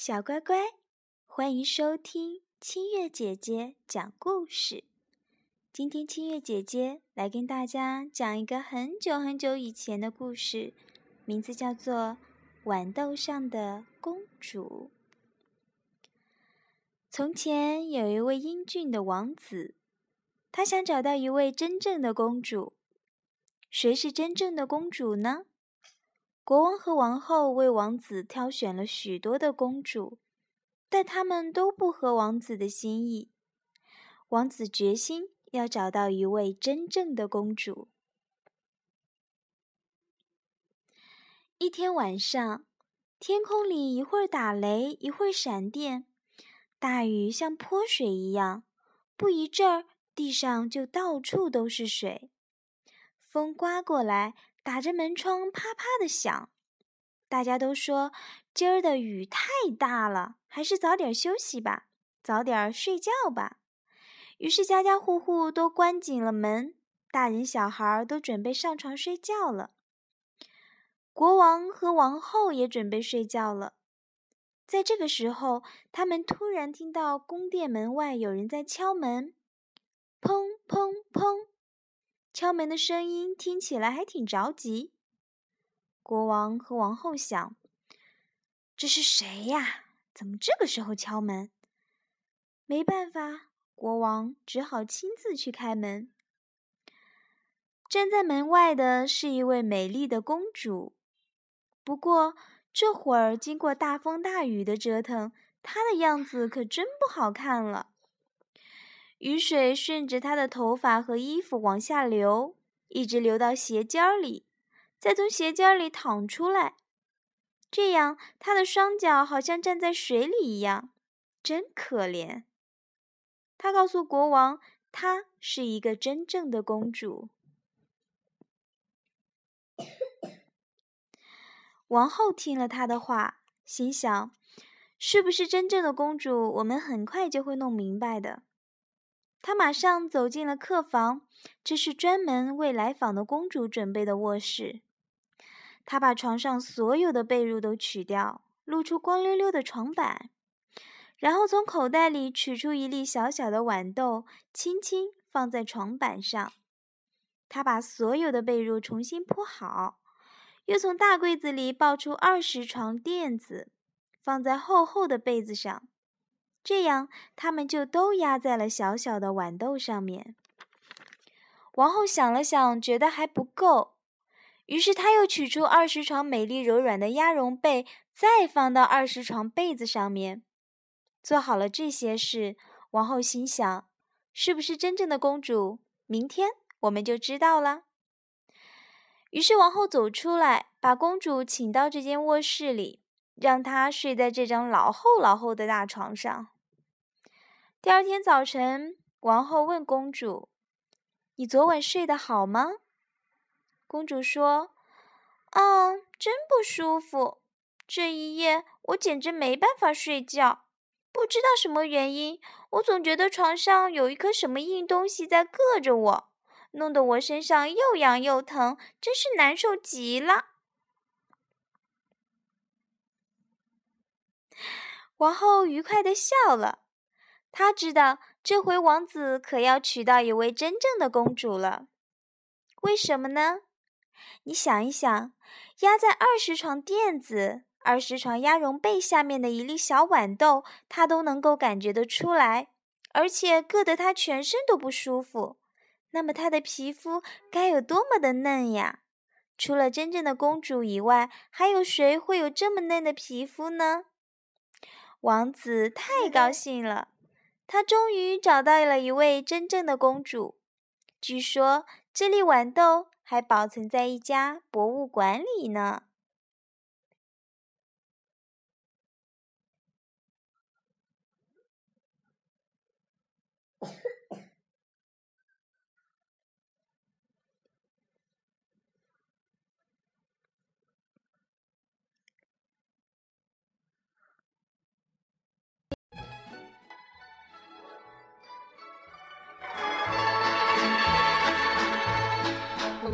小乖乖，欢迎收听清月姐姐讲故事。今天清月姐姐来跟大家讲一个很久很久以前的故事，名字叫做《豌豆上的公主》。从前有一位英俊的王子，他想找到一位真正的公主。谁是真正的公主呢？国王和王后为王子挑选了许多的公主，但他们都不合王子的心意。王子决心要找到一位真正的公主。一天晚上，天空里一会儿打雷，一会儿闪电，大雨像泼水一样，不一阵儿，地上就到处都是水。风刮过来。打着门窗啪啪的响，大家都说今儿的雨太大了，还是早点休息吧，早点睡觉吧。于是家家户户都关紧了门，大人小孩都准备上床睡觉了。国王和王后也准备睡觉了。在这个时候，他们突然听到宫殿门外有人在敲门，砰砰砰。敲门的声音听起来还挺着急。国王和王后想：“这是谁呀？怎么这个时候敲门？”没办法，国王只好亲自去开门。站在门外的是一位美丽的公主，不过这会儿经过大风大雨的折腾，她的样子可真不好看了。雨水顺着她的头发和衣服往下流，一直流到鞋尖里，再从鞋尖里淌出来。这样，她的双脚好像站在水里一样，真可怜。他告诉国王，她是一个真正的公主。王后听了他的话，心想：是不是真正的公主？我们很快就会弄明白的。他马上走进了客房，这是专门为来访的公主准备的卧室。他把床上所有的被褥都取掉，露出光溜溜的床板，然后从口袋里取出一粒小小的豌豆，轻轻放在床板上。他把所有的被褥重新铺好，又从大柜子里抱出二十床垫子，放在厚厚的被子上。这样，他们就都压在了小小的豌豆上面。王后想了想，觉得还不够，于是她又取出二十床美丽柔软的鸭绒被，再放到二十床被子上面。做好了这些事，王后心想：是不是真正的公主？明天我们就知道了。于是，王后走出来，把公主请到这间卧室里，让她睡在这张老厚老厚的大床上。第二天早晨，王后问公主：“你昨晚睡得好吗？”公主说：“嗯，真不舒服。这一夜我简直没办法睡觉。不知道什么原因，我总觉得床上有一颗什么硬东西在硌着我，弄得我身上又痒又疼，真是难受极了。”王后愉快地笑了。他知道这回王子可要娶到一位真正的公主了，为什么呢？你想一想，压在二十床垫子、二十床鸭绒被下面的一粒小豌豆，他都能够感觉得出来，而且硌得他全身都不舒服。那么他的皮肤该有多么的嫩呀！除了真正的公主以外，还有谁会有这么嫩的皮肤呢？王子太高兴了。他终于找到了一位真正的公主。据说这粒豌豆还保存在一家博物馆里呢。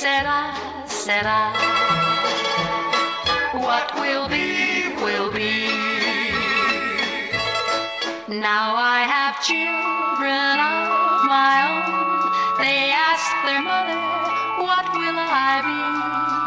Que sera, sera. What will be, will be. Now I have children of my own. They ask their mother, What will I be?